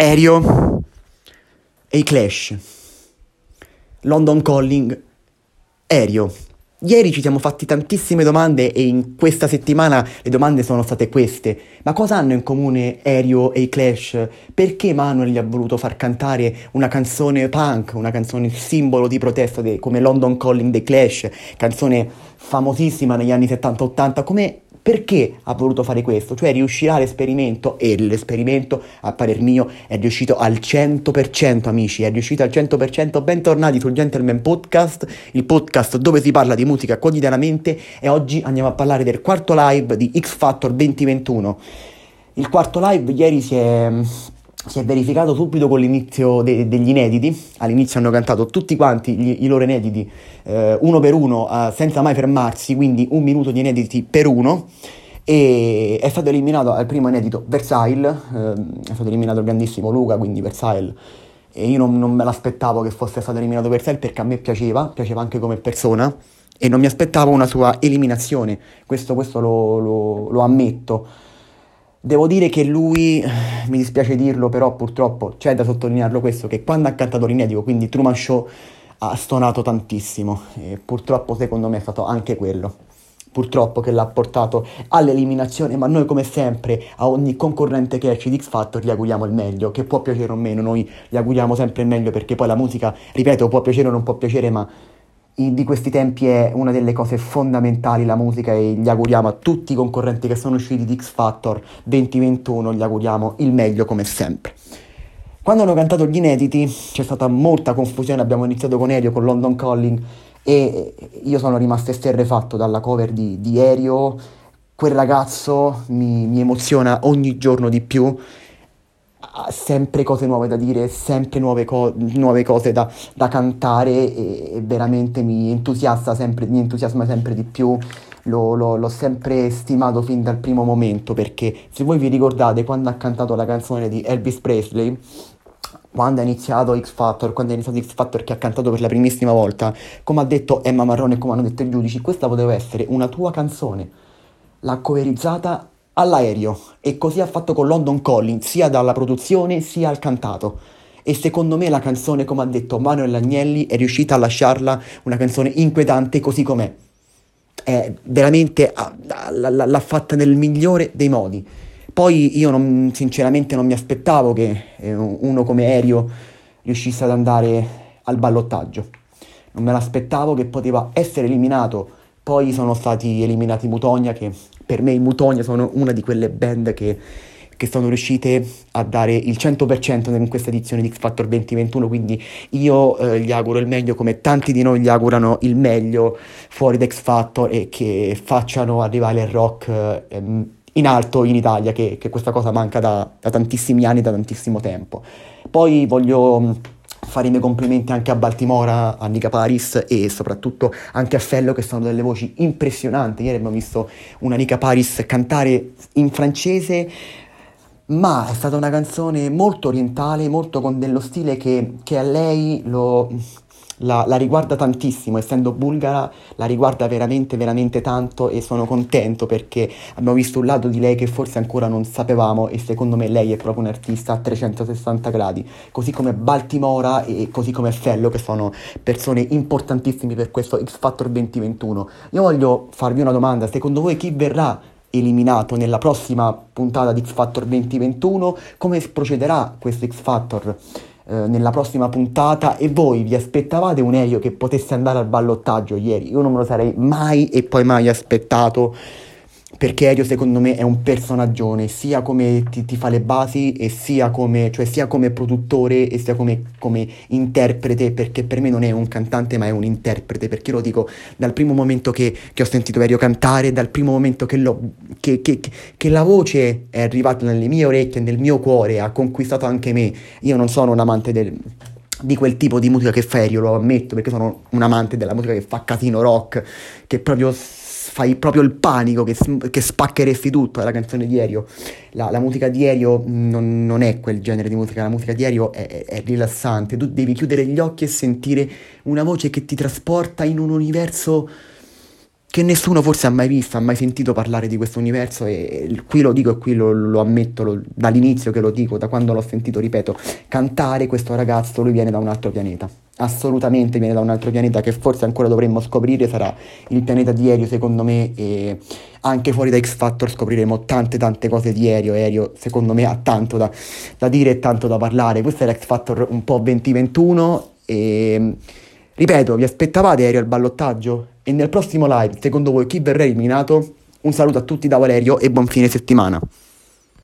Aereo e i Clash. London Calling, Aereo. Ieri ci siamo fatti tantissime domande e in questa settimana le domande sono state queste. Ma cosa hanno in comune Aereo e i Clash? Perché Manuel gli ha voluto far cantare una canzone punk, una canzone simbolo di protesta de- come London Calling dei Clash, canzone famosissima negli anni 70-80, come perché ha voluto fare questo? Cioè riuscirà l'esperimento e l'esperimento, a parer mio, è riuscito al 100%, amici, è riuscito al 100%. Bentornati sul Gentleman Podcast, il podcast dove si parla di musica quotidianamente e oggi andiamo a parlare del quarto live di X Factor 2021. Il quarto live ieri si è si è verificato subito con l'inizio de- degli inediti. All'inizio hanno cantato tutti quanti gli, i loro inediti eh, uno per uno, eh, senza mai fermarsi, quindi un minuto di inediti per uno. E è stato eliminato al primo inedito Versailles, eh, è stato eliminato il grandissimo Luca, quindi Versailles. E io non, non me l'aspettavo che fosse stato eliminato Versailles perché a me piaceva, piaceva anche come persona e non mi aspettavo una sua eliminazione. Questo, questo lo, lo, lo ammetto. Devo dire che lui, mi dispiace dirlo, però purtroppo c'è da sottolinearlo questo, che quando ha cantato l'inedico, quindi Truman Show, ha stonato tantissimo e purtroppo secondo me è stato anche quello. Purtroppo che l'ha portato all'eliminazione, ma noi come sempre a ogni concorrente che esce di X Factor gli auguriamo il meglio, che può piacere o meno, noi gli auguriamo sempre il meglio perché poi la musica, ripeto, può piacere o non può piacere, ma di questi tempi è una delle cose fondamentali la musica e gli auguriamo a tutti i concorrenti che sono usciti di X Factor 2021, gli auguriamo il meglio come sempre. Quando hanno cantato gli inediti c'è stata molta confusione, abbiamo iniziato con Aereo, con London Calling e io sono rimasto esterrefatto dalla cover di, di Aereo, quel ragazzo mi, mi emoziona ogni giorno di più ha sempre cose nuove da dire, sempre nuove, co- nuove cose da, da cantare e, e, veramente mi entusiasma sempre, mi entusiasma sempre di più. Lo, lo, l'ho sempre stimato fin dal primo momento perché se voi vi ricordate quando ha cantato la canzone di Elvis Presley, quando ha iniziato X Factor, quando è iniziato X Factor che ha cantato per la primissima volta, come ha detto Emma Marrone e come hanno detto i giudici, questa poteva essere una tua canzone. L'ha coverizzata all'aereo e così ha fatto con London Calling, sia dalla produzione sia al cantato. E secondo me la canzone, come ha detto Manuel Agnelli, è riuscita a lasciarla una canzone inquietante così com'è. È veramente l'ha fatta nel migliore dei modi. Poi io non, sinceramente non mi aspettavo che eh, uno come Aereo riuscisse ad andare al ballottaggio. Non me l'aspettavo che poteva essere eliminato. Poi sono stati eliminati Mutonia che per me i Mutonia sono una di quelle band che, che sono riuscite a dare il 100% in questa edizione di X Factor 2021, quindi io eh, gli auguro il meglio come tanti di noi gli augurano il meglio fuori da X Factor e che facciano arrivare il rock eh, in alto in Italia, che, che questa cosa manca da, da tantissimi anni, da tantissimo tempo. Poi voglio fare i miei complimenti anche a Baltimora, a Nica Paris e soprattutto anche a Fello che sono delle voci impressionanti. Ieri abbiamo visto una Nica Paris cantare in francese, ma è stata una canzone molto orientale, molto con dello stile che, che a lei lo la, la, riguarda tantissimo, essendo bulgara la riguarda veramente veramente tanto e sono contento perché abbiamo visto un lato di lei che forse ancora non sapevamo e secondo me lei è proprio un artista a 360 gradi, così come Baltimora e così come Fello che sono persone importantissime per questo X Factor 2021. Io voglio farvi una domanda, secondo voi chi verrà eliminato nella prossima puntata di X Factor 2021? Come procederà questo X Factor? Eh, nella prossima puntata e voi vi aspettavate un Elio che potesse andare al ballottaggio ieri? Io non me lo sarei mai e poi mai aspettato perché Elio secondo me è un personaggione sia come ti, ti, fa le basi e sia come, cioè sia come produttore e sia come, come, interprete perché per me non è un cantante ma è un interprete perché lo dico dal primo momento che, che ho sentito Elio cantare dal primo momento che, che, che, la voce è arrivata nelle mie orecchie nel mio cuore ha conquistato anche me. Io non sono un amante del, di quel tipo di musica che fa Elio lo ammetto perché sono un amante della musica che fa casino rock che proprio fai proprio il panico che, che spaccheresti tutto, è la canzone di Aereo. La, la musica di Aereo non, non, è quel genere di musica, la musica di Aereo è, è, è, rilassante, tu devi chiudere gli occhi e sentire una voce che ti trasporta in un universo che nessuno forse ha mai visto, ha mai sentito parlare di questo universo e qui lo dico e qui lo, lo ammetto lo, dall'inizio che lo dico, da quando l'ho sentito, ripeto, cantare questo ragazzo, lui viene da un altro pianeta, assolutamente viene da un altro pianeta che forse ancora dovremmo scoprire, sarà il pianeta di Elio secondo me e anche fuori da X Factor scopriremo tante tante cose di Elio, Elio secondo me ha tanto da, da dire e tanto da parlare, questo è l'X Factor un po' 2021 e ripeto, vi aspettavate Elio al ballottaggio? E nel prossimo live, secondo voi, chi verrà eliminato? Un saluto a tutti da Valerio e buon fine settimana.